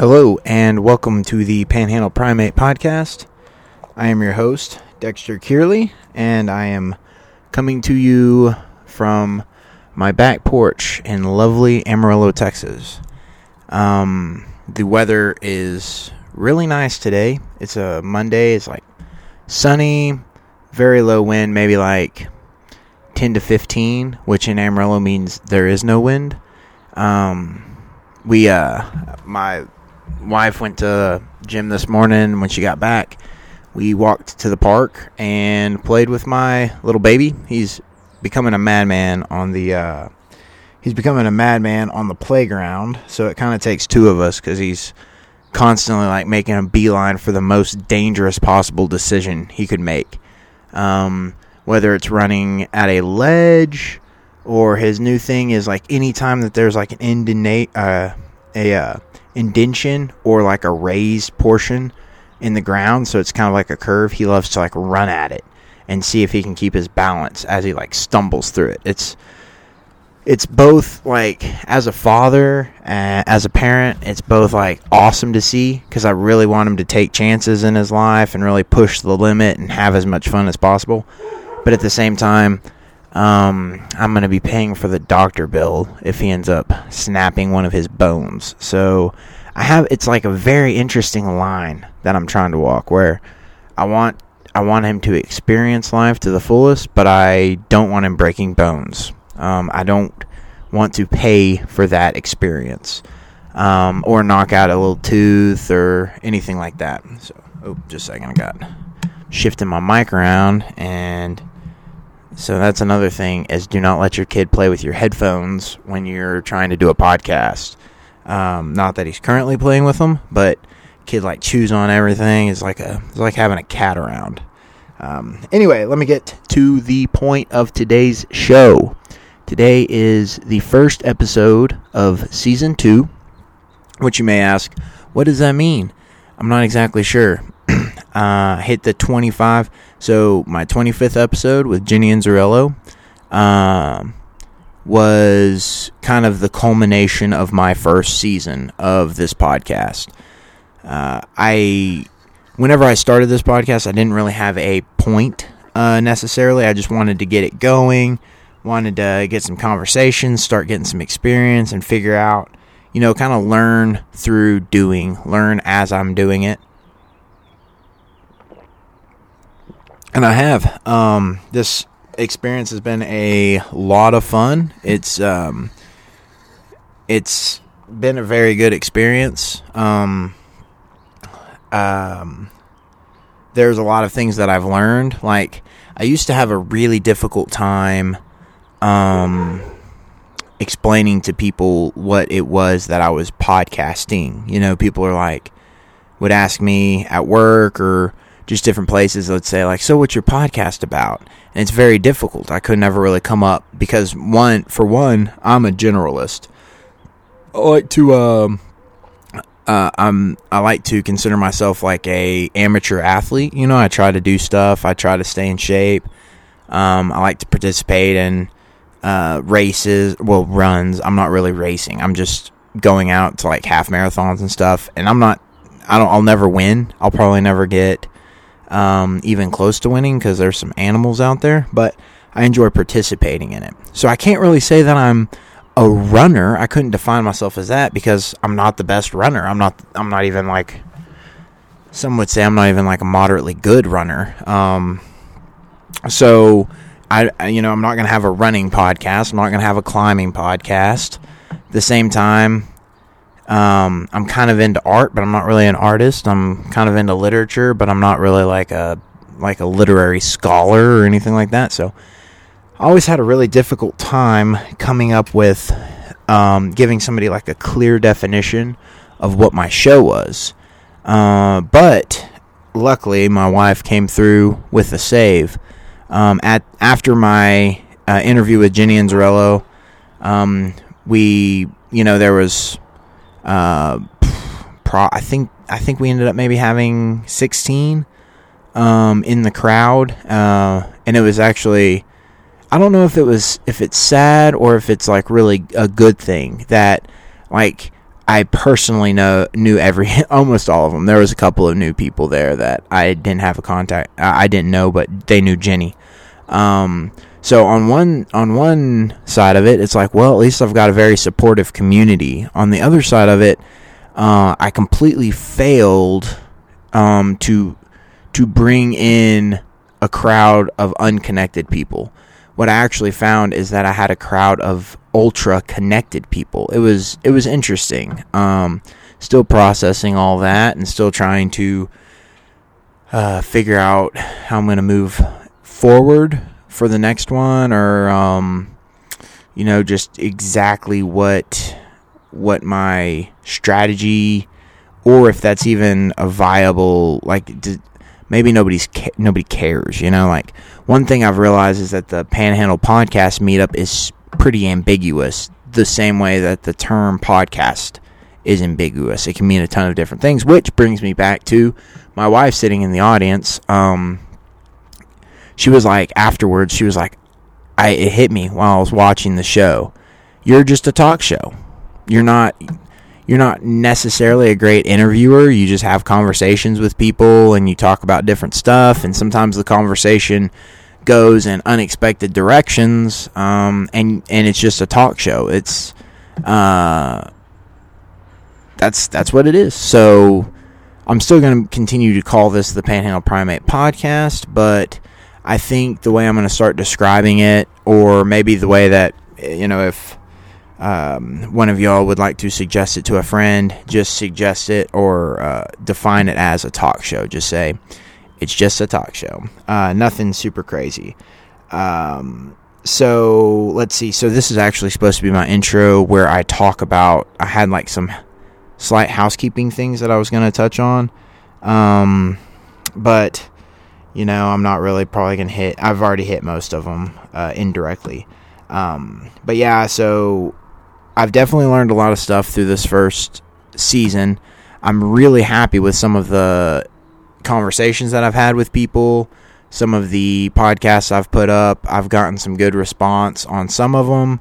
Hello, and welcome to the Panhandle Primate Podcast. I am your host, Dexter Kearley, and I am coming to you from my back porch in lovely Amarillo, Texas. Um, the weather is really nice today. It's a Monday, it's like sunny, very low wind, maybe like 10 to 15, which in Amarillo means there is no wind. Um, we, uh, my wife went to gym this morning when she got back. We walked to the park and played with my little baby. He's becoming a madman on the, uh, he's becoming a madman on the playground. So it kind of takes two of us because he's constantly like making a beeline for the most dangerous possible decision he could make. Um, whether it's running at a ledge or his new thing is like anytime that there's like an indena- uh, a uh, indention or like a raised portion in the ground, so it's kind of like a curve. He loves to like run at it and see if he can keep his balance as he like stumbles through it. It's it's both like as a father, uh, as a parent, it's both like awesome to see because I really want him to take chances in his life and really push the limit and have as much fun as possible. But at the same time, um, I'm going to be paying for the doctor bill if he ends up snapping one of his bones. So I have it's like a very interesting line that I'm trying to walk where I want I want him to experience life to the fullest, but I don't want him breaking bones. Um, I don't want to pay for that experience um, or knock out a little tooth or anything like that. So, oh, just a second, I got shifting my mic around and so that's another thing is do not let your kid play with your headphones when you're trying to do a podcast. Um, not that he's currently playing with them, but kid like chews on everything. It's like a it's like having a cat around. Um, anyway, let me get to the point of today's show. Today is the first episode of season two. Which you may ask, what does that mean? I'm not exactly sure. Uh, hit the 25. So my 25th episode with Jenny Inzarello um, was kind of the culmination of my first season of this podcast. Uh, I, whenever I started this podcast, I didn't really have a point uh, necessarily. I just wanted to get it going, wanted to get some conversations, start getting some experience, and figure out, you know, kind of learn through doing, learn as I'm doing it. And I have. Um, this experience has been a lot of fun. It's um, it's been a very good experience. Um, um, there's a lot of things that I've learned. Like I used to have a really difficult time, um, explaining to people what it was that I was podcasting. You know, people are like would ask me at work or just different places. Let's say like, so what's your podcast about? And it's very difficult. I could never really come up because one, for one, I'm a generalist. I like to, um, uh, I'm I like to consider myself like a amateur athlete. You know, I try to do stuff. I try to stay in shape. Um, I like to participate in uh, races, well, runs. I'm not really racing. I'm just going out to like half marathons and stuff. And I'm not. I don't. I'll never win. I'll probably never get um, even close to winning because there's some animals out there, but I enjoy participating in it. So I can't really say that I'm a runner. I couldn't define myself as that because I'm not the best runner. I'm not. I'm not even like some would say I'm not even like a moderately good runner. Um, so I, you know, I'm not gonna have a running podcast. I'm not gonna have a climbing podcast. At the same time, um, I'm kind of into art, but I'm not really an artist. I'm kind of into literature, but I'm not really like a like a literary scholar or anything like that. So I always had a really difficult time coming up with um, giving somebody like a clear definition of what my show was. Uh, but luckily, my wife came through with a save. Um, at after my uh, interview with Jenny Inzarello, um, we you know there was uh, pro- I think I think we ended up maybe having 16 um, in the crowd, uh, and it was actually I don't know if it was if it's sad or if it's like really a good thing that like I personally know knew every almost all of them. There was a couple of new people there that I didn't have a contact. I didn't know, but they knew Jenny. Um, so on one on one side of it, it's like, well, at least I've got a very supportive community. On the other side of it, uh, I completely failed um, to to bring in a crowd of unconnected people. What I actually found is that I had a crowd of ultra connected people. It was it was interesting. Um, still processing all that and still trying to uh, figure out how I'm going to move forward for the next one, or um, you know, just exactly what what my strategy, or if that's even a viable like. maybe nobody's ca- nobody cares, you know. Like one thing I've realized is that the Panhandle podcast meetup is pretty ambiguous, the same way that the term podcast is ambiguous. It can mean a ton of different things, which brings me back to my wife sitting in the audience. Um, she was like, afterwards, she was like, I, it hit me while I was watching the show. You're just a talk show. You're not you're not necessarily a great interviewer. You just have conversations with people and you talk about different stuff. And sometimes the conversation goes in unexpected directions, um, and and it's just a talk show. It's uh, that's that's what it is. So I'm still going to continue to call this the Panhandle Primate Podcast, but I think the way I'm going to start describing it, or maybe the way that you know, if um, one of y'all would like to suggest it to a friend, just suggest it or uh, define it as a talk show. Just say it's just a talk show. Uh, nothing super crazy. Um, so let's see. So this is actually supposed to be my intro where I talk about. I had like some slight housekeeping things that I was going to touch on. Um, but you know, I'm not really probably going to hit. I've already hit most of them uh, indirectly. Um, but yeah, so I've definitely learned a lot of stuff through this first season. I'm really happy with some of the conversations that I've had with people, some of the podcasts I've put up. I've gotten some good response on some of them.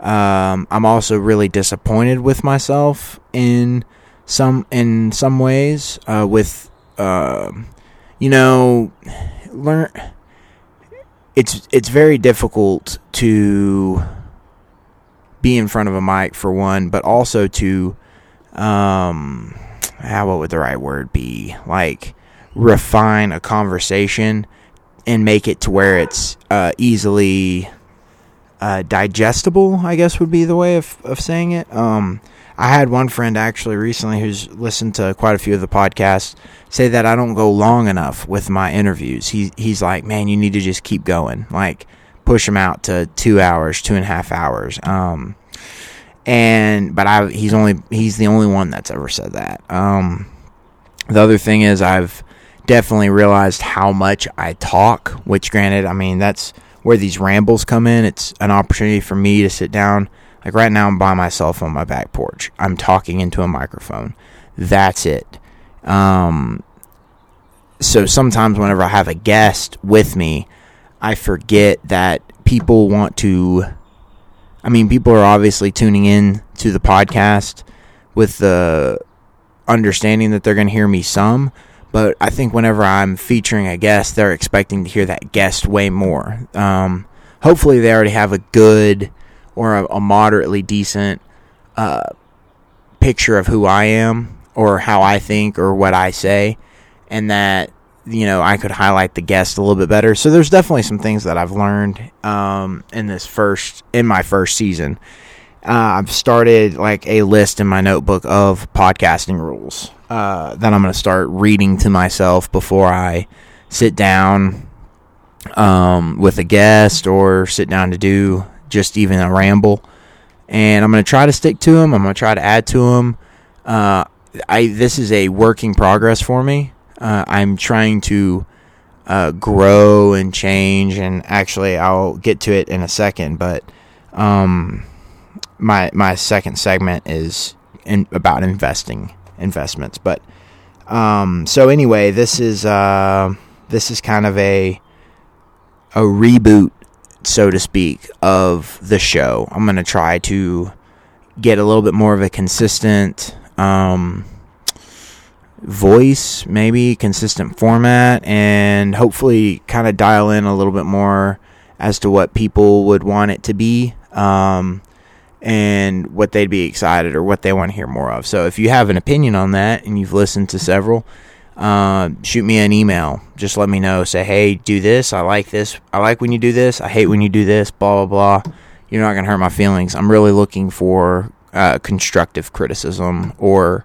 Um, I'm also really disappointed with myself in some in some ways. Uh, with uh, you know, learn. It's it's very difficult to be in front of a mic for one, but also to um, how what would the right word be like refine a conversation and make it to where it's uh, easily uh, digestible, I guess would be the way of, of saying it. Um, I had one friend actually recently who's listened to quite a few of the podcasts say that I don't go long enough with my interviews. He, he's like, man, you need to just keep going. Like, push them out to two hours, two and a half hours. Um, and, but I, he's only, he's the only one that's ever said that. Um, the other thing is I've, definitely realized how much I talk, which granted, I mean, that's where these rambles come in. It's an opportunity for me to sit down. Like right now, I'm by myself on my back porch. I'm talking into a microphone. That's it. Um, so sometimes whenever I have a guest with me, I forget that people want to. I mean, people are obviously tuning in to the podcast with the understanding that they're going to hear me some, but I think whenever I'm featuring a guest, they're expecting to hear that guest way more. Um, hopefully, they already have a good or a, a moderately decent uh, picture of who I am or how I think or what I say, and that you know I could highlight the guest a little bit better. So there's definitely some things that I've learned um, in this first in my first season. Uh, I've started like a list in my notebook of podcasting rules uh, that I'm going to start reading to myself before I sit down um, with a guest or sit down to do just even a ramble. And I'm going to try to stick to them. I'm going to try to add to them. Uh, I this is a work in progress for me. Uh, I'm trying to uh, grow and change, and actually, I'll get to it in a second. But um, my my second segment is in, about investing investments. But um, so anyway, this is uh, this is kind of a a reboot, so to speak, of the show. I'm gonna try to get a little bit more of a consistent um, voice, maybe consistent format, and hopefully kind of dial in a little bit more as to what people would want it to be. Um, and what they'd be excited or what they want to hear more of. So if you have an opinion on that and you've listened to several, uh, shoot me an email. Just let me know. Say, hey, do this. I like this. I like when you do this. I hate when you do this. Blah blah blah. You're not gonna hurt my feelings. I'm really looking for uh, constructive criticism, or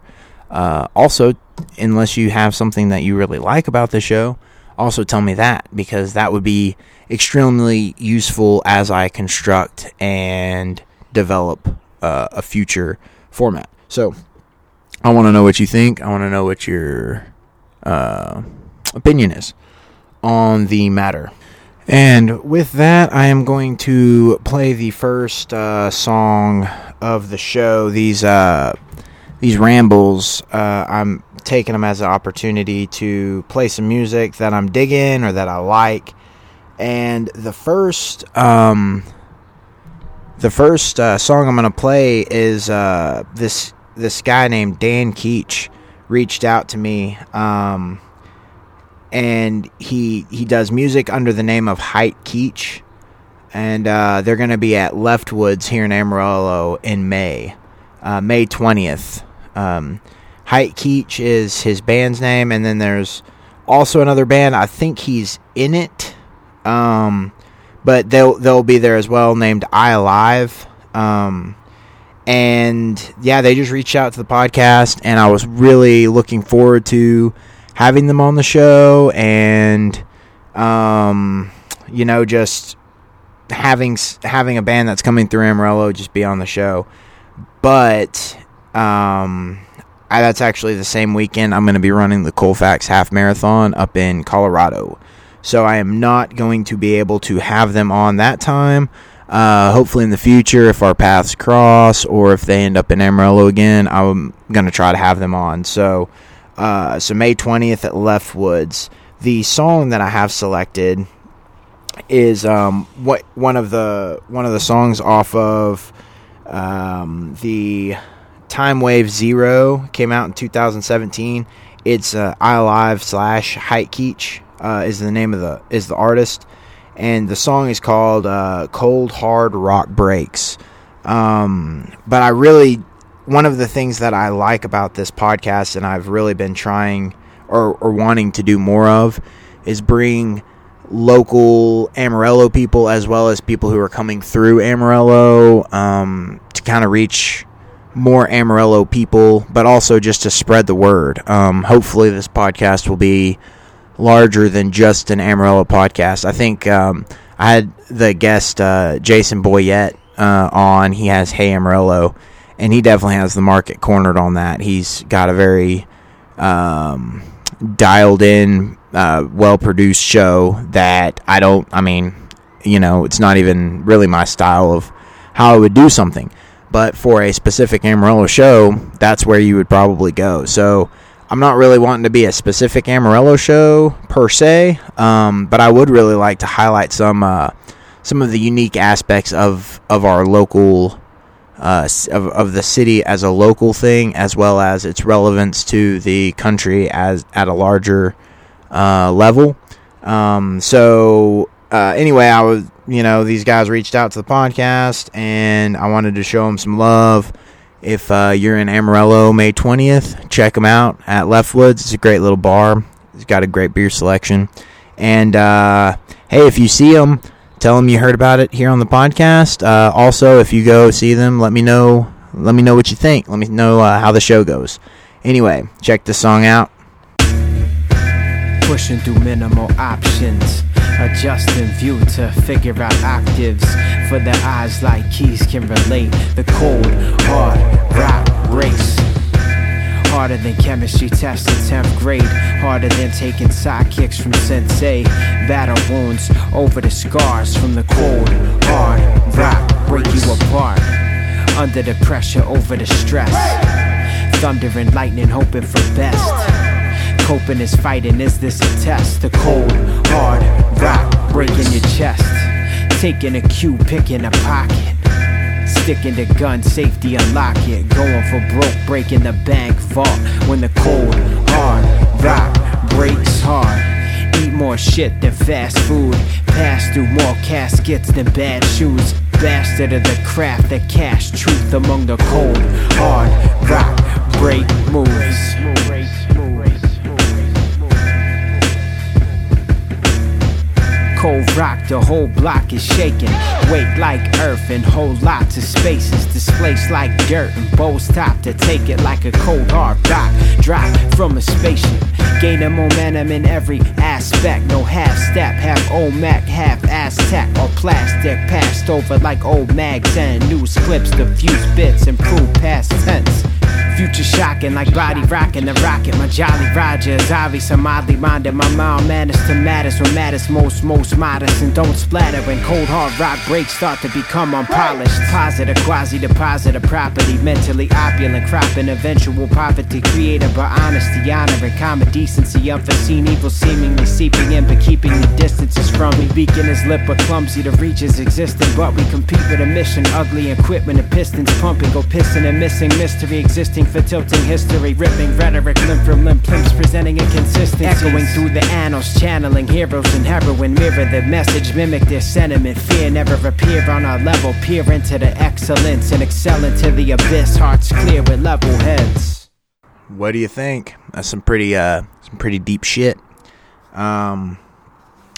uh, also, unless you have something that you really like about the show, also tell me that because that would be extremely useful as I construct and develop uh, a future format. So I want to know what you think. I want to know what your uh, opinion is on the matter. And with that, I am going to play the first uh, song of the show. These uh, these rambles, uh, I'm taking them as an opportunity to play some music that I'm digging or that I like. And the first um, the first uh, song I'm gonna play is uh, this this guy named Dan Keech reached out to me, um, and he he does music under the name of Height Keech, and uh, they're gonna be at Leftwoods here in Amarillo in May, uh, May twentieth. Um, Height Keech is his band's name, and then there's also another band. I think he's in it. Um, but they'll they'll be there as well, named I Alive. Um, and yeah, they just reached out to the podcast, and I was really looking forward to having them on the show, and um, you know, just having having a band that's coming through Amarillo just be on the show. But um, I, that's actually the same weekend I'm going to be running the Colfax Half Marathon up in Colorado. So I am not going to be able to have them on that time. Uh, hopefully, in the future, if our paths cross or if they end up in Amarillo again, I'm going to try to have them on. So, uh, so May 20th at Leftwoods. The song that I have selected is um, what one of the one of the songs off of um, the Time Wave Zero came out in 2017. It's uh, I Live slash Height Keech uh, is the name of the is the artist, and the song is called uh, "Cold Hard Rock Breaks." Um, but I really one of the things that I like about this podcast, and I've really been trying or, or wanting to do more of, is bring local Amarillo people as well as people who are coming through Amarillo um, to kind of reach more Amarillo people, but also just to spread the word. Um, hopefully, this podcast will be larger than just an Amarillo podcast. I think um, I had the guest uh, Jason Boyett uh, on. He has Hey Amarillo, and he definitely has the market cornered on that. He's got a very um, dialed in, uh, well produced show that I don't. I mean, you know, it's not even really my style of how I would do something. But for a specific Amarillo show, that's where you would probably go. So I'm not really wanting to be a specific Amarillo show per se, um, but I would really like to highlight some uh, some of the unique aspects of of our local uh, of of the city as a local thing, as well as its relevance to the country as at a larger uh, level. Um, so uh, anyway, I was you know these guys reached out to the podcast, and I wanted to show them some love if uh, you're in Amarillo May 20th, check them out at Leftwoods. It's a great little bar. It's got a great beer selection. And uh, hey, if you see them, tell them you heard about it here on the podcast. Uh, also, if you go see them, let me know. Let me know what you think. Let me know uh, how the show goes. Anyway, check this song out. Pushing through minimal options Adjusting view to figure out octaves for the eyes like keys can relate. The cold, hard rock race. Harder than chemistry tests in 10th grade. Harder than taking sidekicks from sensei. Battle wounds over the scars from the cold, hard rock break you apart. Under the pressure, over the stress. Thunder and lightning, hoping for best coping is fighting. Is this a test? The cold, hard rock breaking your chest. Taking a cue, picking a pocket. sticking to gun safety, unlock it. Going for broke, breaking the bank vault. When the cold, hard rock breaks hard. Eat more shit than fast food. Pass through more caskets than bad shoes. Bastard of the craft that cash truth among the cold, hard rock break moves. Cold rock, the whole block is shaking. Weight like earth and whole lots of spaces displaced like dirt and bows top to take it like a cold hard rock. Drop from a spaceship, gaining momentum in every aspect. No half step, half Olmec, half Aztec or plastic. Passed over like old mags and news clips, diffuse bits, improve past tense. Future shocking like body rocking the rocket. My jolly Roger is obvious. I'm oddly minded. My mind manners to matters when matters most, most modest. And don't splatter when cold hard rock breaks start to become unpolished. Positive, quasi deposit of property. Mentally opulent, cropping eventual poverty. Created by honesty, honor, and common decency. Unforeseen evil seemingly seeping in, but keeping the distances from me. Beacon his lip, but clumsy to reach is existing. But we compete with a mission. Ugly equipment and pistons pumping. Go pissing and missing mystery existing for tilting history, ripping rhetoric limb from limb, plimps presenting inconsistency, echoing through the annals, channeling heroes and heroin, mirror the message, mimic their sentiment. Fear never appear on our level, peer into the excellence and excel into the abyss. Hearts clear with level heads. What do you think? That's some pretty uh some pretty deep shit. Um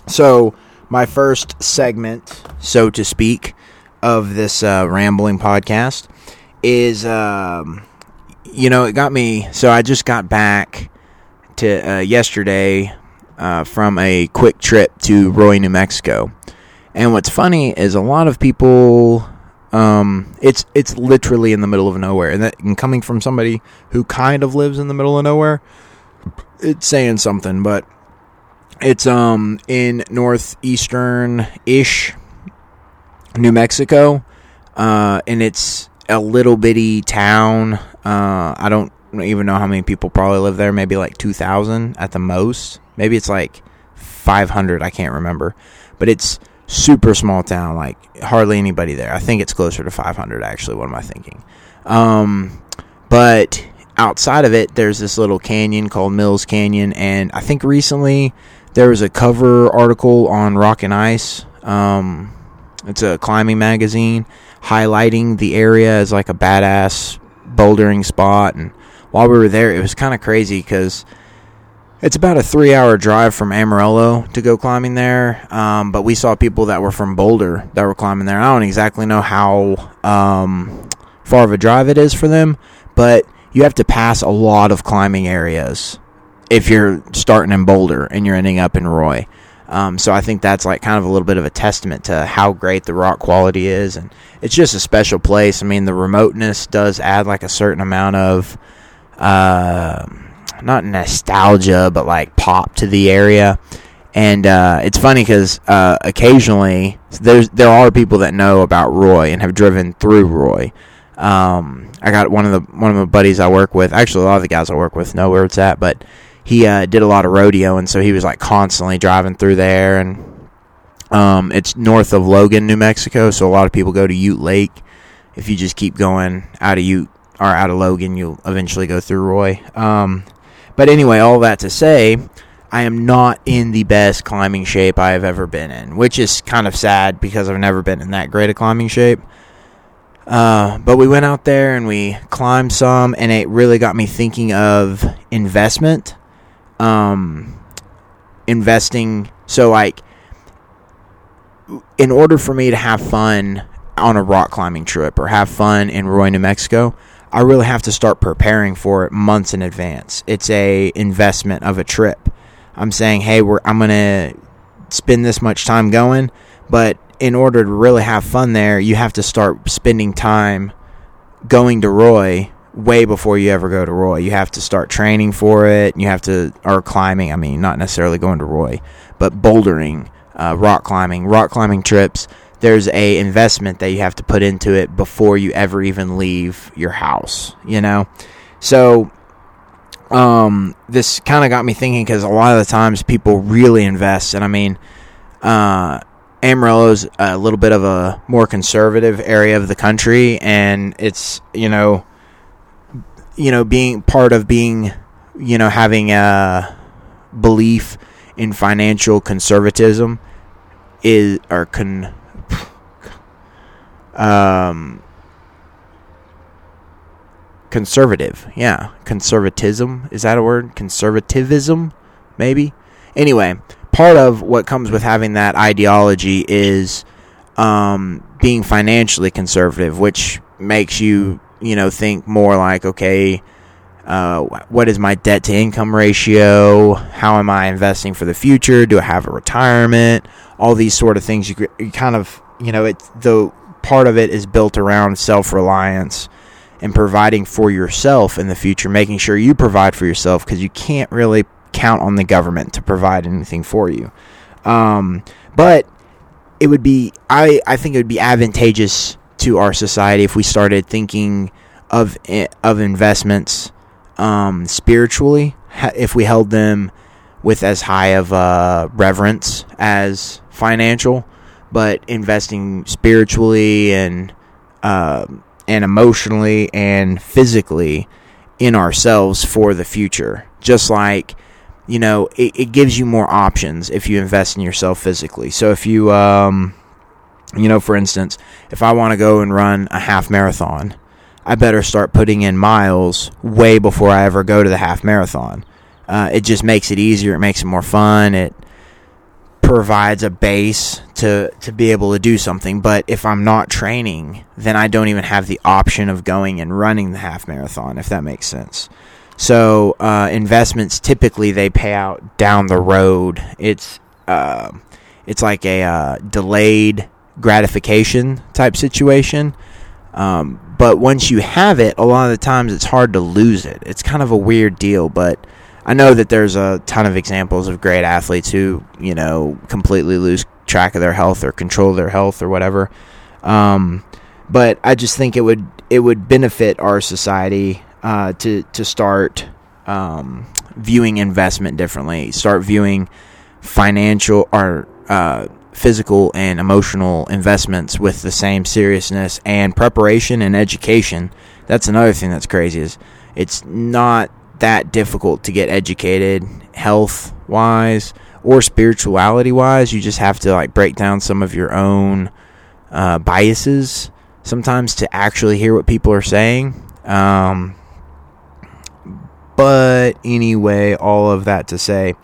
so my first segment, so to speak, of this uh, rambling podcast is um you know, it got me so I just got back to uh, yesterday uh, from a quick trip to Roy, New Mexico. And what's funny is a lot of people um, it's it's literally in the middle of nowhere, and that and coming from somebody who kind of lives in the middle of nowhere, it's saying something. But it's um in northeastern ish New Mexico, uh, and it's a little bitty town. Uh, I don't even know how many people probably live there. Maybe like two thousand at the most. Maybe it's like five hundred. I can't remember, but it's super small town. Like hardly anybody there. I think it's closer to five hundred. Actually, what am I thinking? Um, but outside of it, there's this little canyon called Mills Canyon, and I think recently there was a cover article on Rock and Ice. Um, it's a climbing magazine highlighting the area as like a badass bouldering spot. And while we were there, it was kind of crazy because it's about a three hour drive from Amarillo to go climbing there. Um, but we saw people that were from Boulder that were climbing there. I don't exactly know how um, far of a drive it is for them, but you have to pass a lot of climbing areas if you're starting in Boulder and you're ending up in Roy. Um, so I think that's like kind of a little bit of a testament to how great the rock quality is, and it's just a special place. I mean, the remoteness does add like a certain amount of uh, not nostalgia, but like pop to the area. And uh, it's funny because uh, occasionally there's there are people that know about Roy and have driven through Roy. Um, I got one of the one of my buddies I work with. Actually, a lot of the guys I work with know where it's at, but he uh, did a lot of rodeo, and so he was like constantly driving through there. And um, it's north of Logan, New Mexico, so a lot of people go to Ute Lake. If you just keep going out of Ute or out of Logan, you'll eventually go through Roy. Um, but anyway, all that to say, I am not in the best climbing shape I have ever been in, which is kind of sad because I've never been in that great a climbing shape. Uh, but we went out there and we climbed some, and it really got me thinking of investment um, investing. So, like, in order for me to have fun on a rock climbing trip or have fun in Roy, New Mexico, I really have to start preparing for it months in advance. It's a investment of a trip. I'm saying, hey, we're I'm gonna spend this much time going, but in order to really have fun there, you have to start spending time going to Roy way before you ever go to Roy. You have to start training for it. You have to, or climbing. I mean, not necessarily going to Roy, but bouldering, uh, rock climbing, rock climbing trips. There's a investment that you have to put into it before you ever even leave your house. You know, so um, this kind of got me thinking because a lot of the times people really invest, and I mean, uh, Amarillo's a little bit of a more conservative area of the country, and it's you know, you know, being part of being, you know, having a belief in financial conservatism is or con um conservative. Yeah. Conservatism. Is that a word? Conservatism maybe? Anyway part of what comes with having that ideology is um, being financially conservative which makes you you know think more like okay uh, what is my debt to income ratio? How am i investing for the future? Do i have a retirement? All these sort of things. You, you kind of you know it's the part of it is built around self-reliance and providing for yourself in the future, making sure you provide for yourself because you can't really count on the government to provide anything for you. Um, but it would be, I, I think it would be advantageous to our society if we started thinking of of investments um, spiritually, if we held them with as high of a reverence as financial, but investing spiritually and uh, and emotionally and physically in ourselves for the future. Just like, you know, it, it gives you more options if you invest in yourself physically. So if you, um, you know, for instance, if I want to go and run a half marathon, I better start putting in miles way before I ever go to the half marathon. Uh, it just makes it easier. It makes it more fun. It provides a base to to be able to do something. But if I'm not training, then I don't even have the option of going and running the half marathon. If that makes sense. So uh, investments typically they pay out down the road. It's uh, it's like a uh, delayed gratification type situation. Um, but once you have it, a lot of the times it's hard to lose it. It's kind of a weird deal, but I know that there's a ton of examples of great athletes who, you know, completely lose track of their health or control their health or whatever. Um, but I just think it would it would benefit our society uh, to to start um, viewing investment differently. Start viewing financial or uh, physical and emotional investments with the same seriousness and preparation and education. That's another thing that's crazy is it's not that difficult to get educated health wise or spirituality wise. You just have to like break down some of your own uh, biases sometimes to actually hear what people are saying. Um, but anyway, all of that to say,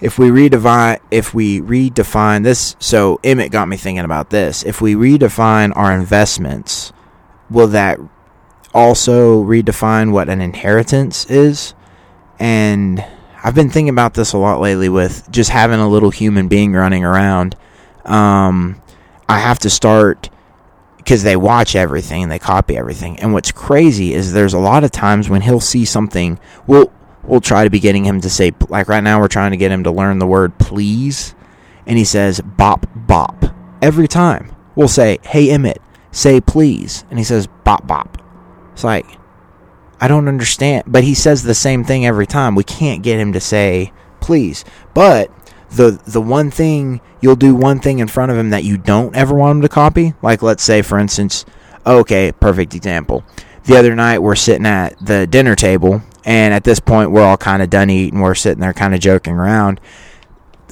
if we redefine, if we redefine this, so Emmett got me thinking about this. If we redefine our investments, will that also redefine what an inheritance is. And I've been thinking about this a lot lately with just having a little human being running around. Um, I have to start because they watch everything and they copy everything. And what's crazy is there's a lot of times when he'll see something, we'll we'll try to be getting him to say like right now we're trying to get him to learn the word please, and he says bop bop every time. We'll say, "Hey Emmett, say please," and he says bop bop. It's like, I don't understand. But he says the same thing every time. We can't get him to say, please. But the the one thing you'll do one thing in front of him that you don't ever want him to copy, like let's say for instance, okay, perfect example. The other night we're sitting at the dinner table and at this point we're all kind of done eating, we're sitting there kind of joking around.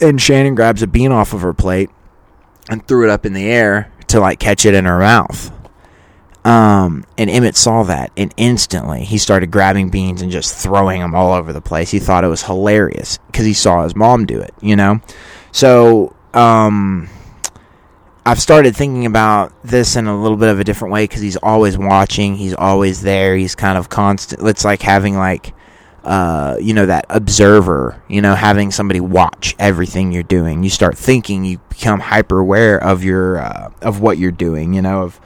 And Shannon grabs a bean off of her plate and threw it up in the air to like catch it in her mouth. Um, and Emmett saw that, and instantly he started grabbing beans and just throwing them all over the place. He thought it was hilarious because he saw his mom do it, you know? So, um, I've started thinking about this in a little bit of a different way because he's always watching, he's always there, he's kind of constant. It's like having, like, uh, you know, that observer, you know, having somebody watch everything you're doing. You start thinking, you become hyper aware of your, uh, of what you're doing, you know, of,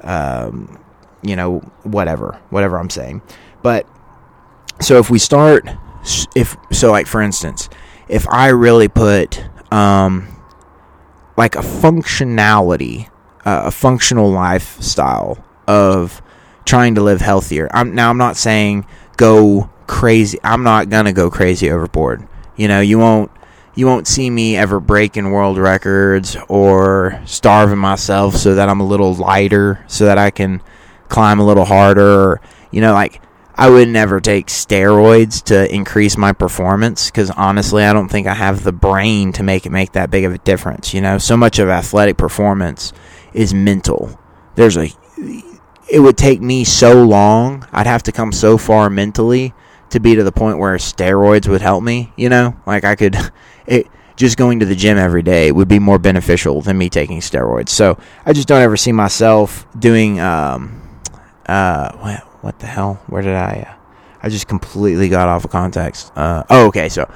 um, you know, whatever, whatever I'm saying. But so if we start, if so, like for instance, if I really put um, like a functionality, uh, a functional lifestyle of trying to live healthier. I'm now I'm not saying go crazy. I'm not gonna go crazy overboard. You know, you won't you won't see me ever breaking world records or starving myself so that I'm a little lighter so that I can climb a little harder or, you know like I would never take steroids to increase my performance because honestly, I don't think I have the brain to make it make that big of a difference. You know, so much of athletic performance is mental. There's a, it would take me so long. I'd have to come so far mentally to be to the point where steroids would help me. You know, like I could, it just going to the gym every day would be more beneficial than me taking steroids. So I just don't ever see myself doing, um, uh, what the hell? Where did I? Uh, I just completely got off of context. Uh, oh, okay. So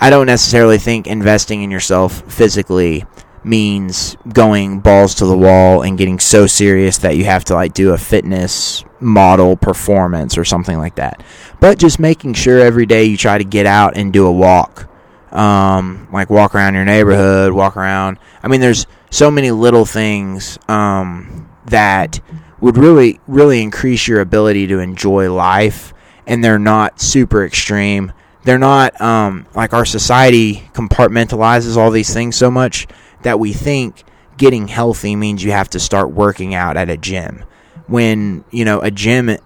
I don't necessarily think investing in yourself physically means going balls to the wall and getting so serious that you have to like do a fitness model performance or something like that. But just making sure every day you try to get out and do a walk. Um, like walk around your neighborhood, walk around. I mean, there's so many little things um, that would really really increase your ability to enjoy life and they're not super extreme. They're not um, like our society compartmentalizes all these things so much that we think getting healthy means you have to start working out at a gym. When you know a gym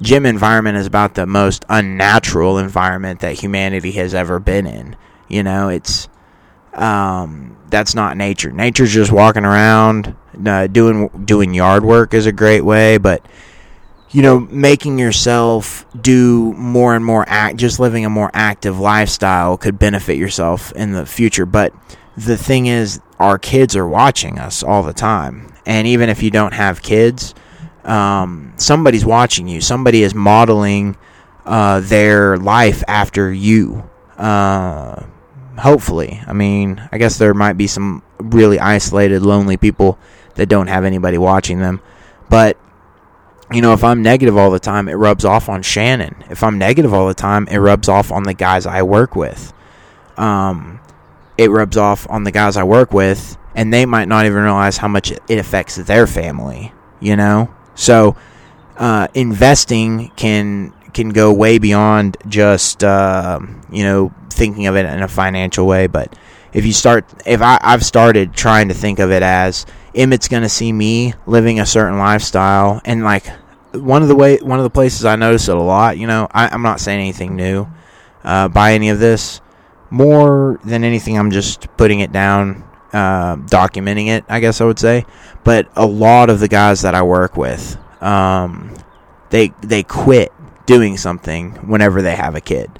gym environment is about the most unnatural environment that humanity has ever been in. You know it's um, that's not nature. Nature's just walking around doing doing yard work is a great way, but you know, making yourself do more and more act, just living a more active lifestyle could benefit yourself in the future. But the thing is, our kids are watching us all the time, and even if you don't have kids, um, somebody's watching you. Somebody is modeling uh, their life after you. Uh, hopefully, I mean, I guess there might be some really isolated, lonely people that don't have anybody watching them. But you know, if I'm negative all the time, it rubs off on Shannon. If I'm negative all the time, it rubs off on the guys I work with. Um, it rubs off on the guys I work with, and they might not even realize how much it affects their family. You know, so uh, investing can can go way beyond just uh, you know thinking of it in a financial way. But if you start, if I, I've started trying to think of it as Emmett's going to see me living a certain lifestyle, and like one of the way, one of the places I notice it a lot. You know, I, am not saying anything new uh, by any of this. More than anything, I'm just putting it down, uh, documenting it. I guess I would say. But a lot of the guys that I work with, um, they they quit doing something whenever they have a kid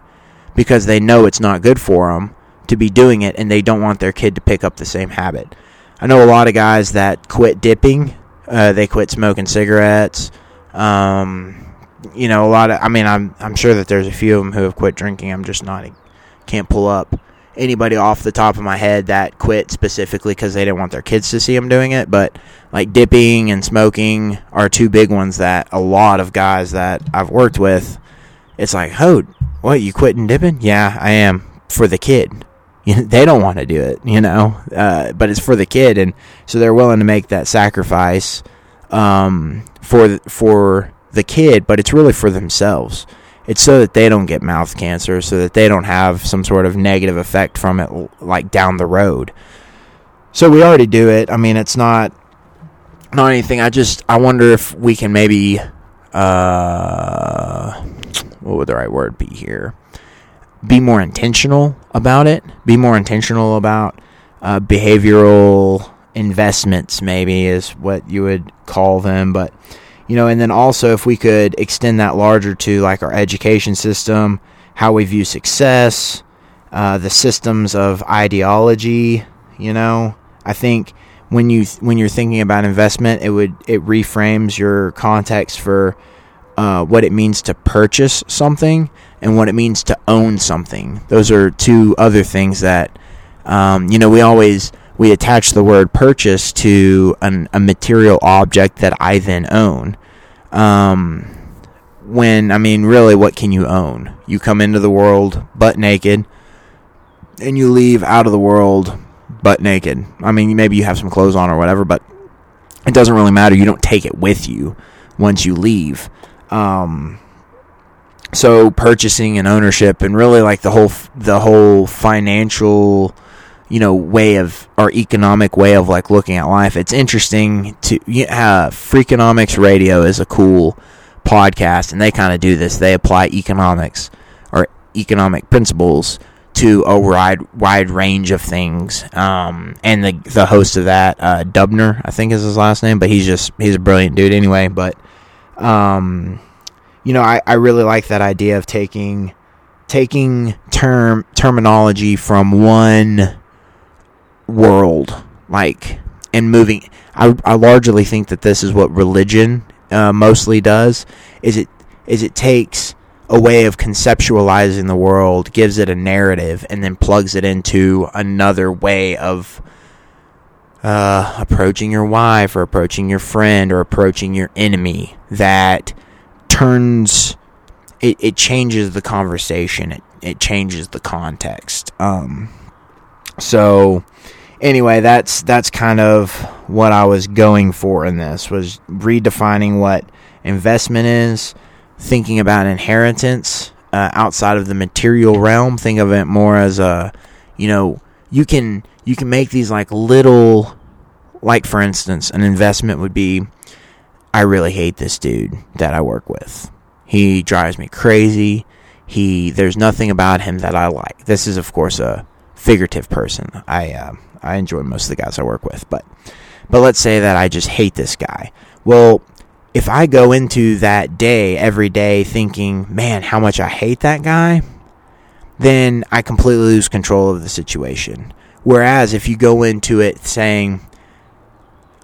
because they know it's not good for them to be doing it, and they don't want their kid to pick up the same habit. I know a lot of guys that quit dipping. Uh, they quit smoking cigarettes. Um, you know, a lot of. I mean, I'm I'm sure that there's a few of them who have quit drinking. I'm just not can't pull up anybody off the top of my head that quit specifically because they didn't want their kids to see them doing it. But like dipping and smoking are two big ones that a lot of guys that I've worked with. It's like, oh, what you quitting dipping? Yeah, I am for the kid. You know, they don't want to do it, you know, uh, but it's for the kid, and so they're willing to make that sacrifice um, for for the kid, but it's really for themselves. It's so that they don't get mouth cancer, so that they don't have some sort of negative effect from it, like down the road. So we already do it. I mean, it's not not anything. I just I wonder if we can maybe uh, what would the right word be here? Be more intentional about it, be more intentional about uh, behavioral investments, maybe is what you would call them. But, you know, and then also if we could extend that larger to like our education system, how we view success, uh, the systems of ideology, you know, I think when you when you're thinking about investment, it would it reframes your context for uh, what it means to purchase something and what it means to own something. Those are two other things that um, you know we always we attach the word purchase to an, a material object that I then own. Um, when I mean, really, what can you own? You come into the world butt naked, and you leave out of the world butt naked. I mean, maybe you have some clothes on or whatever, but it doesn't really matter. You don't take it with you once you leave. Um, so purchasing and ownership and really like the whole the whole financial you know way of or economic way of like looking at life. It's interesting to uh, Freakonomics Radio is a cool podcast, and they kind of do this. They apply economics or economic principles to a wide wide range of things. Um, and the the host of that, uh, Dubner, I think is his last name, but he's just he's a brilliant dude anyway. But um, you know, I, I really like that idea of taking taking term terminology from one world, like and moving. I, I largely think that this is what religion uh, mostly does. Is it is it takes a way of conceptualizing the world, gives it a narrative, and then plugs it into another way of uh, approaching your wife or approaching your friend or approaching your enemy that turns it, it changes the conversation it, it changes the context um, so anyway that's that's kind of what i was going for in this was redefining what investment is thinking about inheritance uh, outside of the material realm. Think of it more as a, you know, you can you can make these like little, like for instance, an investment would be, I really hate this dude that I work with. He drives me crazy. He there's nothing about him that I like. This is of course a figurative person. I uh, I enjoy most of the guys I work with, but but let's say that I just hate this guy. Well, if I go into that day every day thinking, man, how much I hate that guy, then I completely lose control of the situation. Whereas if you go into it saying,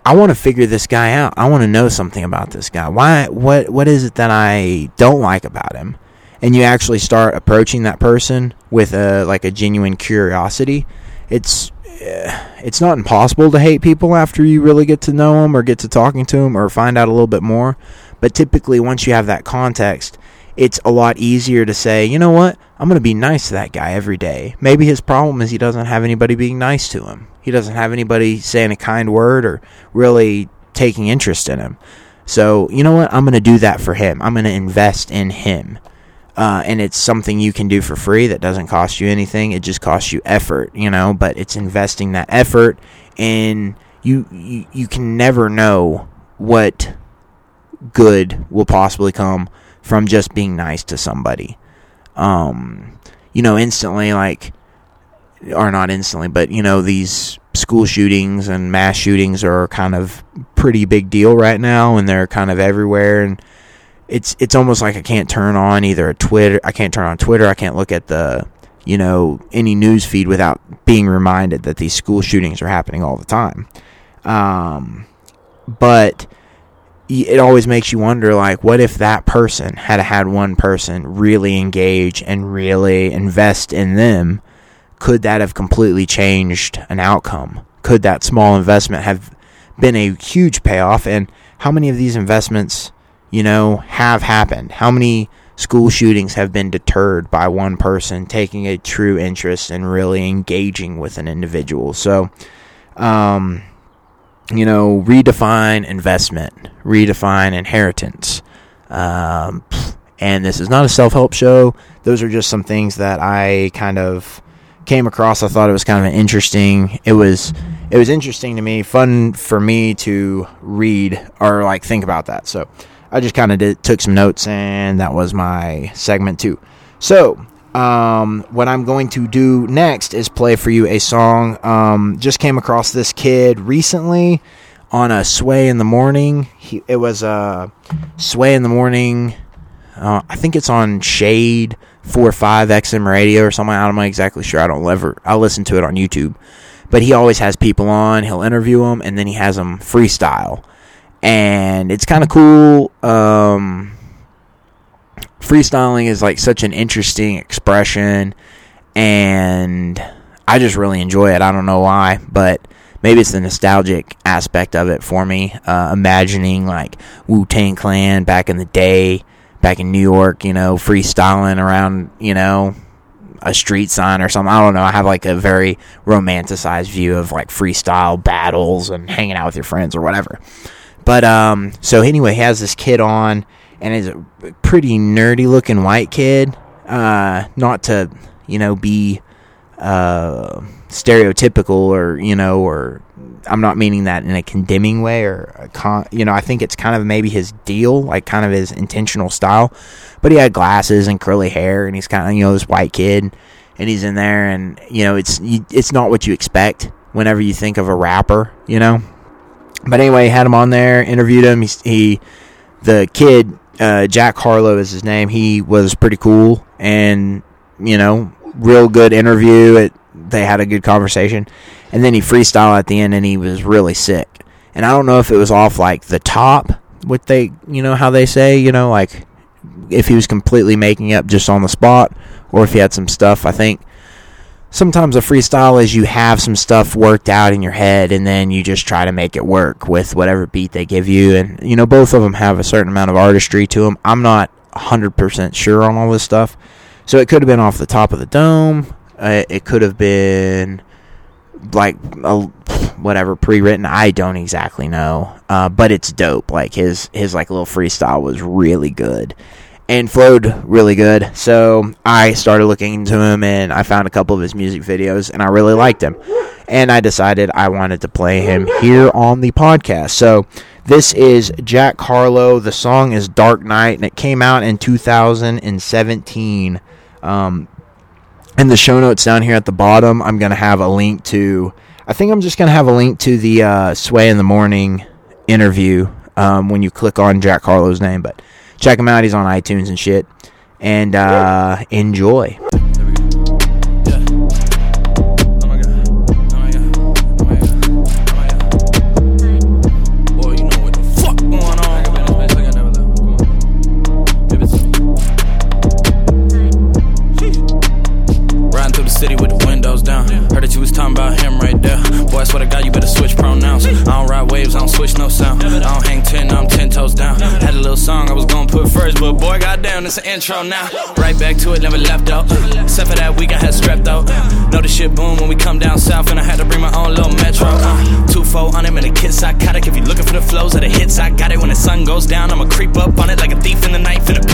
I want to figure this guy out. I want to know something about this guy. Why what what is it that I don't like about him? And you actually start approaching that person with a like a genuine curiosity. It's eh, it's not impossible to hate people after you really get to know them or get to talking to them or find out a little bit more. But typically, once you have that context, it's a lot easier to say, you know what, I'm going to be nice to that guy every day. Maybe his problem is he doesn't have anybody being nice to him. He doesn't have anybody saying a kind word or really taking interest in him. So, you know what? I'm going to do that for him. I'm going to invest in him uh, and it's something you can do for free that doesn't cost you anything. It just costs you effort, you know. But it's investing that effort, and you you, you can never know what good will possibly come from just being nice to somebody. Um, you know, instantly, like, or not instantly, but you know, these school shootings and mass shootings are kind of pretty big deal right now, and they're kind of everywhere, and it's it's almost like I can't turn on either a Twitter. I can't turn on Twitter. I can't look at the you know any news feed without being reminded that these school shootings are happening all the time. Um, but it always makes you wonder like what if that person had had one person really engage and really invest in them could that have completely changed an outcome could that small investment have been a huge payoff and how many of these investments you know, have happened? How many school shootings have been deterred by one person taking a true interest and really engaging with an individual? So, um, you know, redefine investment, redefine inheritance. Um, and this is not a self help show. Those are just some things that I kind of came across. I thought it was kind of an interesting. It was it was interesting to me, fun for me to read or like think about that. So I just kind of took some notes, and that was my segment two. So, um, what I'm going to do next is play for you a song. Um, just came across this kid recently on a Sway in the Morning. He, it was a Sway in the Morning. Uh, I think it's on Shade Four or Five XM Radio or something. I'm not exactly sure. I don't ever. I'll listen to it on YouTube. But he always has people on. He'll interview them, and then he has them freestyle and it's kind of cool. Um, freestyling is like such an interesting expression, and I just really enjoy it. I don't know why, but maybe it's the nostalgic aspect of it for me. Uh, imagining like Wu Tang Clan back in the day, back in New York, you know, freestyling around, you know, a street sign or something. I don't know. I have like a very romanticized view of like freestyle battles and hanging out with your friends or whatever. But um, so anyway, he has this kid on, and is a pretty nerdy looking white kid. Uh, not to you know be uh, stereotypical or you know or I'm not meaning that in a condemning way or con- you know I think it's kind of maybe his deal like kind of his intentional style. But he had glasses and curly hair and he's kind of you know this white kid and he's in there and you know it's it's not what you expect whenever you think of a rapper you know? But anyway had him on there interviewed him. He, he the kid uh, Jack Harlow is his name. He was pretty cool and you know real good interview. It they had a good conversation, and then he freestyled at the end, and he was really sick. And I don't know if it was off like the top, what they, you know, how they say, you know, like if he was completely making up just on the spot, or if he had some stuff. I think sometimes a freestyle is you have some stuff worked out in your head, and then you just try to make it work with whatever beat they give you. And you know, both of them have a certain amount of artistry to them. I'm not 100% sure on all this stuff. So it could have been off the top of the dome. Uh, it could have been like a, whatever pre-written. I don't exactly know, uh, but it's dope. Like his his like little freestyle was really good and flowed really good. So I started looking into him and I found a couple of his music videos and I really liked him. And I decided I wanted to play him here on the podcast. So this is Jack Harlow. The song is Dark Knight and it came out in 2017. Um, in the show notes down here at the bottom, I'm going to have a link to. I think I'm just going to have a link to the uh, Sway in the Morning interview um, when you click on Jack Harlow's name. But check him out. He's on iTunes and shit. And uh, enjoy. It's an intro now. Right back to it, never left out. Except for that week, I had strep though. Know the shit boom when we come down south, and I had to bring my own little metro. Uh, two four on him and a kid psychotic. If you looking for the flows of the hits, I got it. When the sun goes down, I'ma creep up on it like a thief in the night, finna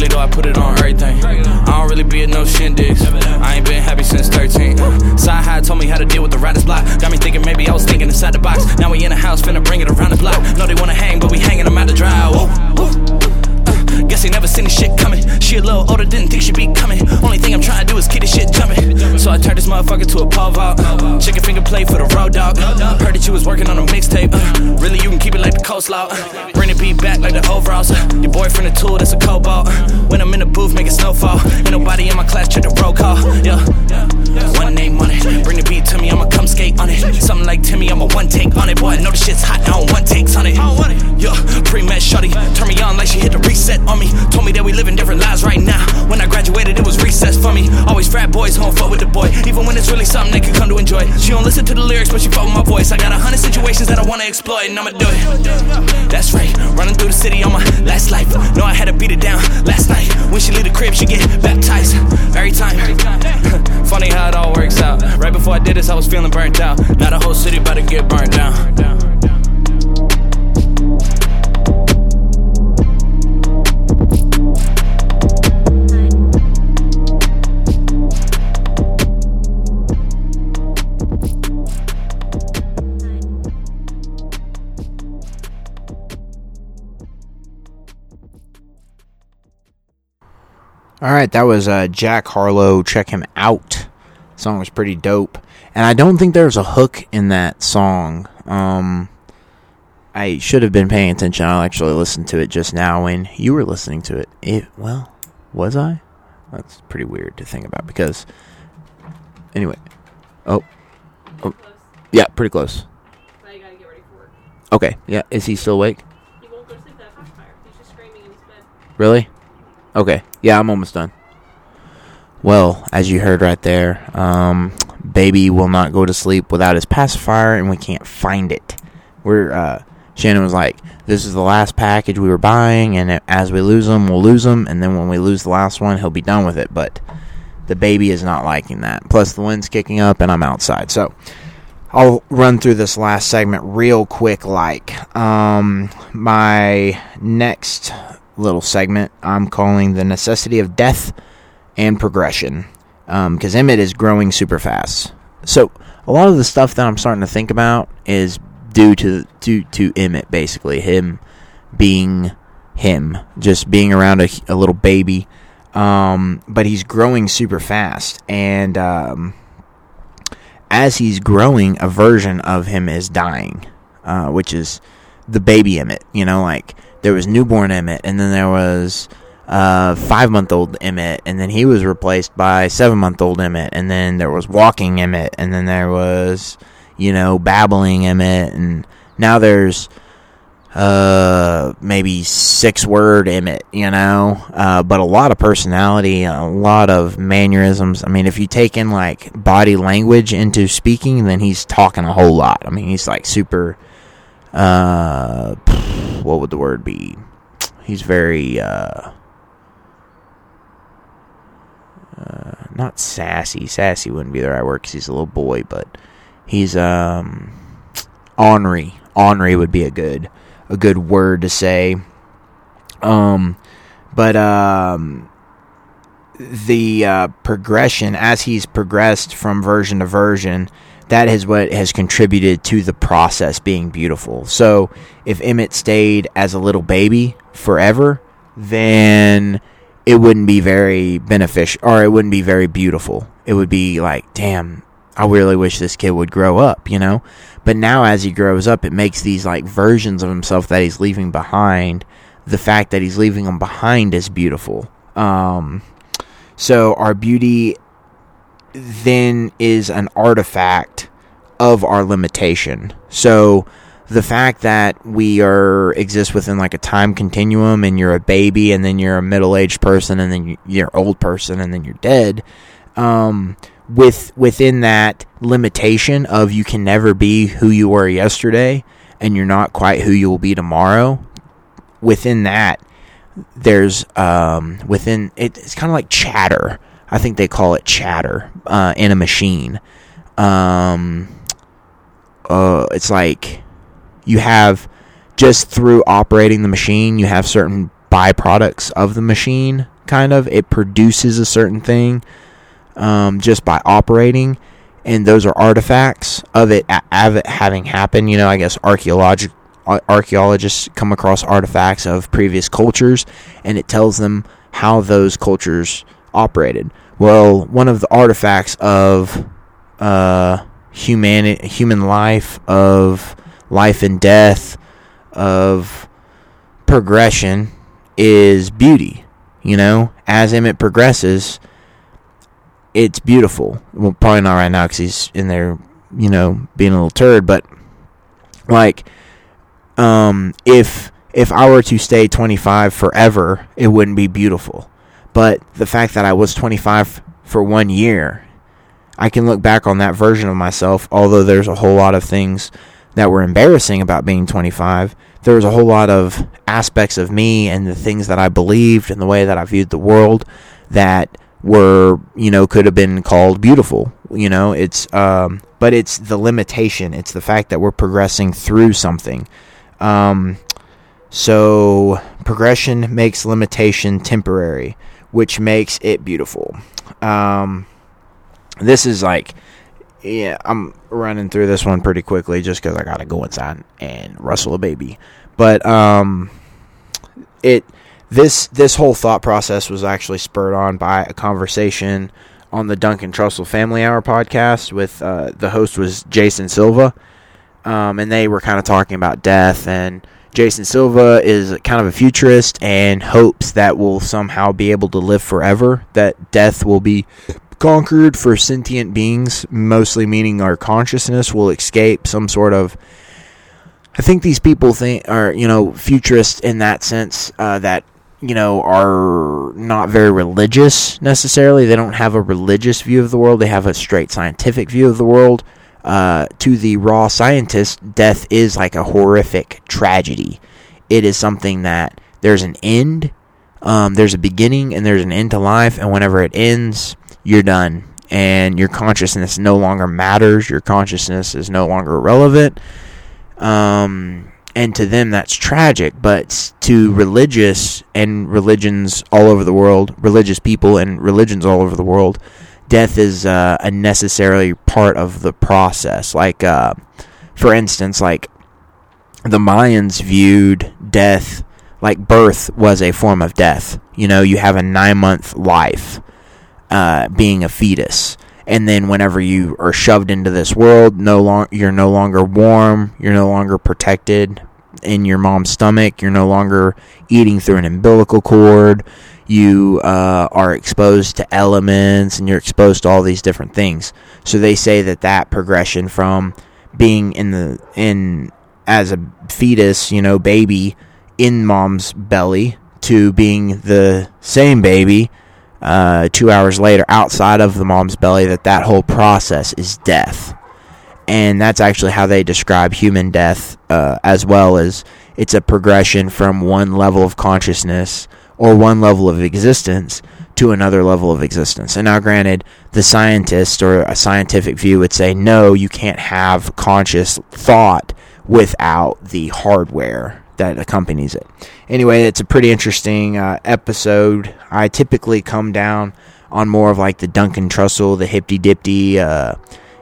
Really though, I put it on everything. I don't really be at no shindigs. I ain't been happy since 13. Side high told me how to deal with the writer's block. Got me thinking maybe I was thinking inside the box. Now we in the house, finna bring it around the block. Know they wanna hang, but we hanging them out the dry. Uh, guess they never seen this shit coming. She a little older, didn't think she'd be coming. Only thing I'm trying to do is keep this shit jumping. So I turned this motherfucker to a pole vault. Chicken finger plate for the road dog. Heard that you was working on a mixtape. Really, you can keep it like the coleslaw. Bring the beat back like the overalls. Your boyfriend a tool, that's a cobalt. When I'm in the booth, make it snowfall. Ain't nobody in my class, check the roll call. Yeah. One name on it. Bring the beat to me, I'ma come skate on it. Something like Timmy, I'm a one take on it. Boy, I know the shit's hot, I don't want takes on it. Yeah, pre-med shorty. Turn me on like she hit the reset on me. Told me that we living different lives right now. When I graduated, it was recess for me. Always frat boys, home fuck with the boy. Even when it's really something they can come to enjoy. She don't listen to the lyrics, but she with my voice. I got a hundred situations that I wanna exploit, and I'ma do it. That's right, running through the city on my last life. Know I had to beat it down last night. When she leave the crib, she get baptized every time. Funny how it all works out. Right before I did this, I was feeling burnt out. Now the whole city about to get burnt down. All right, that was uh, Jack Harlow. Check him out. The song was pretty dope, and I don't think there's a hook in that song. Um, I should have been paying attention. I actually listened to it just now when you were listening to it. It well, was I? That's pretty weird to think about because. Anyway, oh, oh, yeah, pretty close. Okay, yeah. Is he still awake? He won't go to sleep that pacifier. He's just screaming in his bed. Really? Okay. Yeah, I'm almost done. Well, as you heard right there, um, baby will not go to sleep without his pacifier, and we can't find it. We're uh, Shannon was like, "This is the last package we were buying, and as we lose them, we'll lose them, and then when we lose the last one, he'll be done with it." But the baby is not liking that. Plus, the wind's kicking up, and I'm outside, so I'll run through this last segment real quick. Like, um, my next little segment I'm calling The Necessity of Death and progression because Emmett is growing super fast. So a lot of the stuff that I'm starting to think about is due to due to Emmett, basically him being him, just being around a, a little baby. Um, but he's growing super fast, and um, as he's growing, a version of him is dying, uh, which is the baby Emmett. You know, like there was newborn Emmett, and then there was uh, five month old Emmett, and then he was replaced by seven month old Emmett, and then there was walking Emmett, and then there was, you know, babbling Emmett, and now there's uh maybe six word Emmett, you know, uh, but a lot of personality, a lot of mannerisms. I mean, if you take in like body language into speaking, then he's talking a whole lot. I mean, he's like super. Uh, what would the word be? He's very uh, uh, not sassy. Sassy wouldn't be the right word because he's a little boy, but he's um ornery. Ornery would be a good a good word to say. Um, but um, the uh, progression as he's progressed from version to version, that is what has contributed to the process being beautiful. So if Emmett stayed as a little baby forever, then it wouldn't be very beneficial or it wouldn't be very beautiful. It would be like, damn, I really wish this kid would grow up, you know? But now as he grows up, it makes these like versions of himself that he's leaving behind. The fact that he's leaving them behind is beautiful. Um, so our beauty then is an artifact of our limitation. So the fact that we are exist within like a time continuum and you're a baby and then you're a middle-aged person and then you're an old person and then you're dead um, with within that limitation of you can never be who you were yesterday and you're not quite who you will be tomorrow within that there's um, within it, it's kind of like chatter i think they call it chatter uh, in a machine um, uh, it's like you have just through operating the machine you have certain byproducts of the machine kind of it produces a certain thing um, just by operating, and those are artifacts of it, of it having happened. You know, I guess archaeological archaeologists come across artifacts of previous cultures, and it tells them how those cultures operated. Well, one of the artifacts of uh, human human life, of life and death, of progression is beauty. You know, as Emmett progresses, it's beautiful. Well, probably not right now because he's in there, you know, being a little turd. But like, um, if if I were to stay 25 forever, it wouldn't be beautiful. But the fact that I was 25 for one year, I can look back on that version of myself. Although there's a whole lot of things that were embarrassing about being 25, there was a whole lot of aspects of me and the things that I believed and the way that I viewed the world that were you know could have been called beautiful you know? It's um, but it's the limitation. It's the fact that we're progressing through something. Um, so progression makes limitation temporary which makes it beautiful um, this is like yeah i'm running through this one pretty quickly just because i gotta go inside and rustle a baby but um it this this whole thought process was actually spurred on by a conversation on the Duncan Trussell Family Hour podcast with uh, the host was Jason Silva, um, and they were kind of talking about death. And Jason Silva is kind of a futurist and hopes that we'll somehow be able to live forever. That death will be conquered for sentient beings, mostly meaning our consciousness will escape some sort of I think these people think are you know futurists in that sense uh, that you know, are not very religious necessarily. They don't have a religious view of the world. They have a straight scientific view of the world. Uh, to the raw scientist, death is like a horrific tragedy. It is something that there's an end, um, there's a beginning, and there's an end to life. And whenever it ends, you're done. And your consciousness no longer matters. Your consciousness is no longer relevant. Um, and to them that's tragic but to religious and religions all over the world religious people and religions all over the world death is uh, a necessary part of the process. Like uh, for instance like the mayans viewed death like birth was a form of death. You know you have a nine month life uh, being a fetus. And then whenever you are shoved into this world no long you're no longer warm you're no longer protected in your mom's stomach you're no longer eating through an umbilical cord you uh, are exposed to elements and you're exposed to all these different things. So they say that that progression from being in the in as a fetus you know baby in mom's belly to being the same baby uh, two hours later outside of the mom's belly that that whole process is death. And that's actually how they describe human death uh, as well as it's a progression from one level of consciousness or one level of existence to another level of existence and now granted the scientist or a scientific view would say no you can't have conscious thought without the hardware that accompanies it. Anyway, it's a pretty interesting uh, episode. I typically come down on more of like the Duncan Trussell, the Hippy Dipty, uh,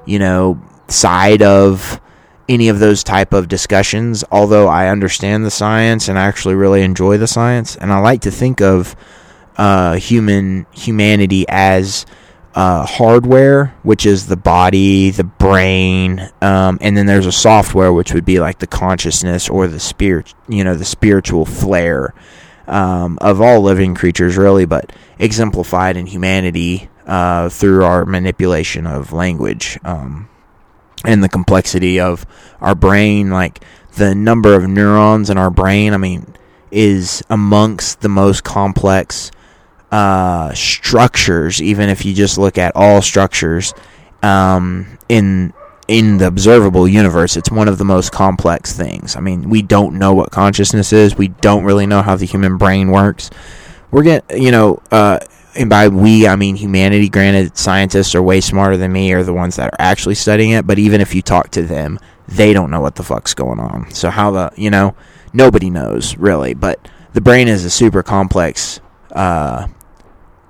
you know, side of any of those type of discussions. Although I understand the science and I actually really enjoy the science, and I like to think of uh, human humanity as uh, hardware, which is the body, the brain, um, and then there's a software, which would be like the consciousness or the spirit, you know, the spiritual flair um, of all living creatures, really, but exemplified in humanity uh, through our manipulation of language um, and the complexity of our brain. Like the number of neurons in our brain, I mean, is amongst the most complex uh, structures, even if you just look at all structures um, in in the observable universe, it's one of the most complex things. I mean, we don't know what consciousness is. We don't really know how the human brain works. We're getting, you know, uh, and by we, I mean humanity. Granted, scientists are way smarter than me, are the ones that are actually studying it. But even if you talk to them, they don't know what the fuck's going on. So how the, you know, nobody knows really. But the brain is a super complex uh,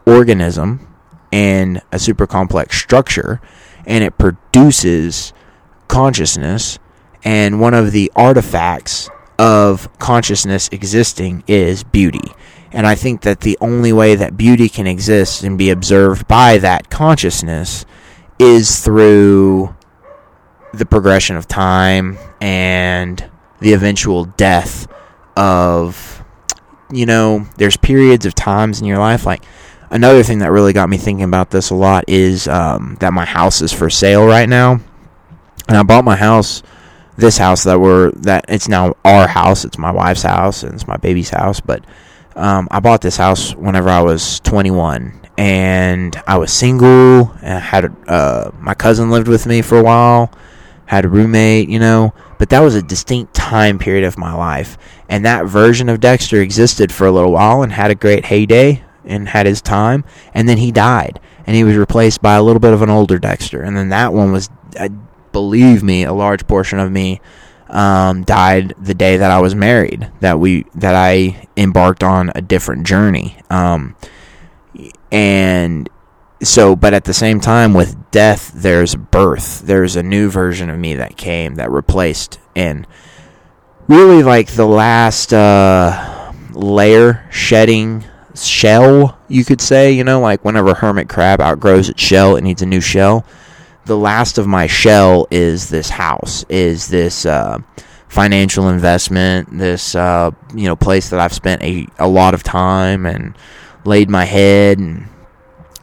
organism and a super complex structure and it produces consciousness and one of the artifacts of consciousness existing is beauty and i think that the only way that beauty can exist and be observed by that consciousness is through the progression of time and the eventual death of you know there's periods of times in your life like another thing that really got me thinking about this a lot is um, that my house is for sale right now, and I bought my house, this house that we're that it's now our house. It's my wife's house and it's my baby's house, but um, I bought this house whenever I was 21, and I was single. And I had uh, my cousin lived with me for a while, had a roommate, you know. But that was a distinct time period of my life, and that version of Dexter existed for a little while and had a great heyday and had his time, and then he died, and he was replaced by a little bit of an older Dexter, and then that one was, believe me, a large portion of me um, died the day that I was married. That we that I embarked on a different journey, um, and so but at the same time with death there's birth there's a new version of me that came that replaced and really like the last uh, layer shedding shell, you could say, you know, like whenever a hermit crab outgrows its shell, it needs a new shell. The last of my shell is this house, is this uh, financial investment, this, uh, you know, place that I've spent a, a lot of time and laid my head and,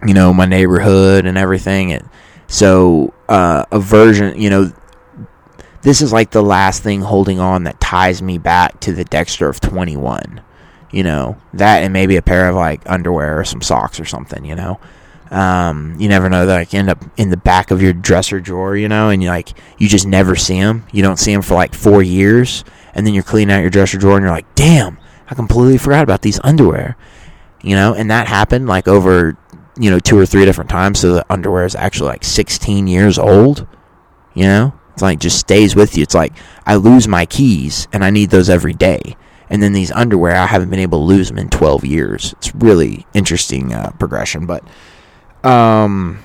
you know, my neighborhood and everything. And so, uh, a version, you know, this is like the last thing holding on that ties me back to the Dexter of 21 you know that and maybe a pair of like underwear or some socks or something you know um, you never know that like end up in the back of your dresser drawer you know and you like you just never see them you don't see them for like four years and then you're cleaning out your dresser drawer and you're like damn i completely forgot about these underwear you know and that happened like over you know two or three different times so the underwear is actually like 16 years old you know It's like just stays with you. It's like I lose my keys and I need those every day. And then these underwear, I haven't been able to lose them in 12 years. It's really interesting uh, progression. But um,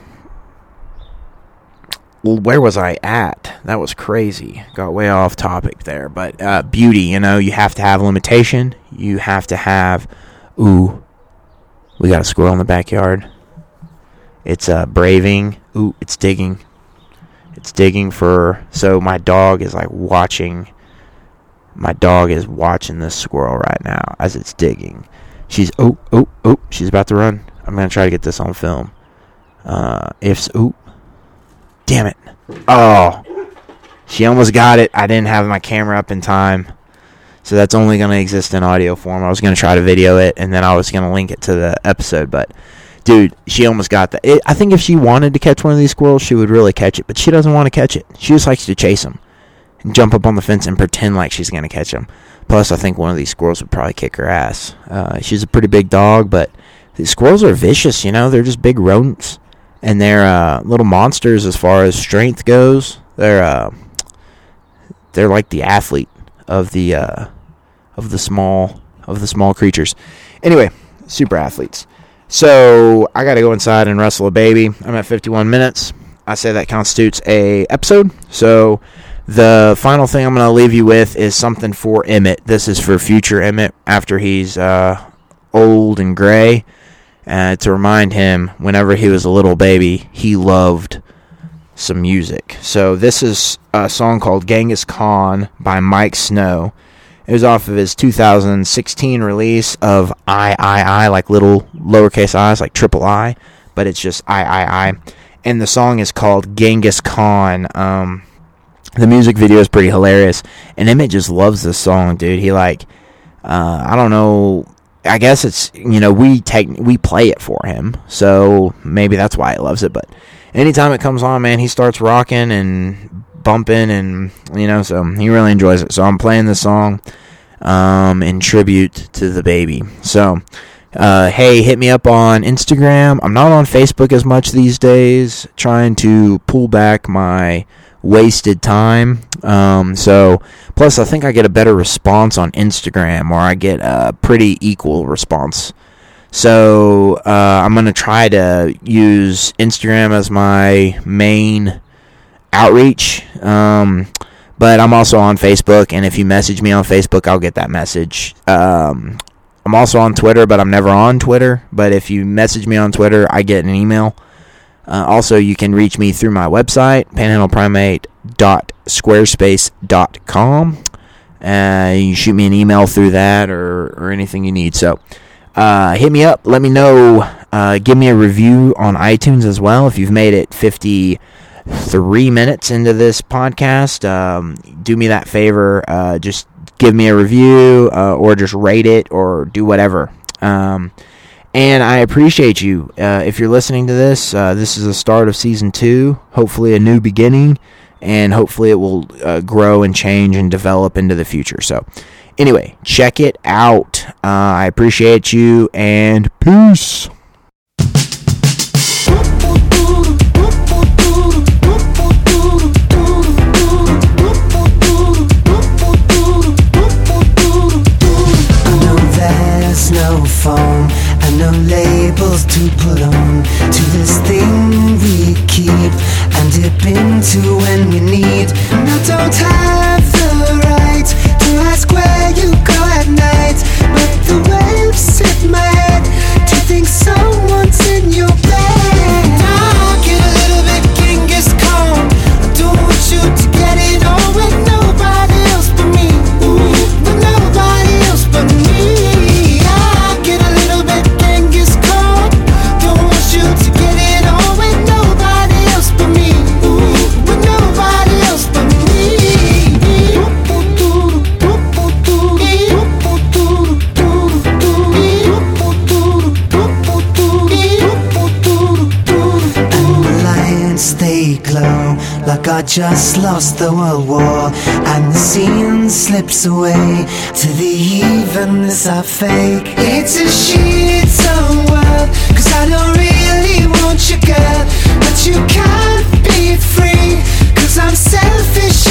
where was I at? That was crazy. Got way off topic there. But uh, beauty, you know, you have to have limitation. You have to have. Ooh, we got a squirrel in the backyard. It's uh, braving. Ooh, it's digging. It's digging for. So my dog is like watching. My dog is watching this squirrel right now as it's digging. She's oh oh oh. She's about to run. I'm gonna try to get this on film. Uh, if ooh, damn it. Oh, she almost got it. I didn't have my camera up in time. So that's only going to exist in audio form. I was going to try to video it and then I was going to link it to the episode. But, dude, she almost got that. It, I think if she wanted to catch one of these squirrels, she would really catch it. But she doesn't want to catch it. She just likes to chase them and jump up on the fence and pretend like she's going to catch them. Plus, I think one of these squirrels would probably kick her ass. Uh, she's a pretty big dog, but these squirrels are vicious, you know? They're just big rodents. And they're uh, little monsters as far as strength goes. They're. Uh, they're like the athlete of the uh, of the small of the small creatures. Anyway, super athletes. So I got to go inside and wrestle a baby. I'm at 51 minutes. I say that constitutes a episode. So the final thing I'm going to leave you with is something for Emmett. This is for future Emmett after he's uh, old and gray. Uh, to remind him, whenever he was a little baby, he loved some music. So this is a song called Genghis Khan by Mike Snow. It was off of his 2016 release of I I I, like little lowercase i's, like triple I, but it's just I I I. And the song is called Genghis Khan. Um, the music video is pretty hilarious, and Emmett just loves this song, dude. He like, uh, I don't know. I guess it's you know we take we play it for him, so maybe that's why he loves it. But anytime it comes on, man, he starts rocking and bumping, and you know, so he really enjoys it. So I'm playing this song um, in tribute to the baby. So. Uh, hey, hit me up on Instagram. I'm not on Facebook as much these days, trying to pull back my wasted time. Um, so, plus, I think I get a better response on Instagram, or I get a pretty equal response. So, uh, I'm going to try to use Instagram as my main outreach. Um, but I'm also on Facebook, and if you message me on Facebook, I'll get that message. Um, I'm also on Twitter, but I'm never on Twitter. But if you message me on Twitter, I get an email. Uh, also, you can reach me through my website, panhandleprimate.squarespace.com. Uh, you shoot me an email through that or, or anything you need. So, uh, hit me up. Let me know. Uh, give me a review on iTunes as well. If you've made it 53 minutes into this podcast, um, do me that favor. Uh, just give me a review uh, or just rate it or do whatever. Um, and I appreciate you. Uh, if you're listening to this, uh, this is the start of season two. Hopefully, a new beginning, and hopefully, it will uh, grow and change and develop into the future. So, anyway, check it out. Uh, I appreciate you, and peace. No labels to put on to this thing we keep and dip into when we need. I don't have the right to ask where you go at night, but the waves hit my head to think someone's I just lost the world war and the scene slips away to the evenness I fake. It's a shit-on world cause I don't really want you girl but you can't be free cause I'm selfish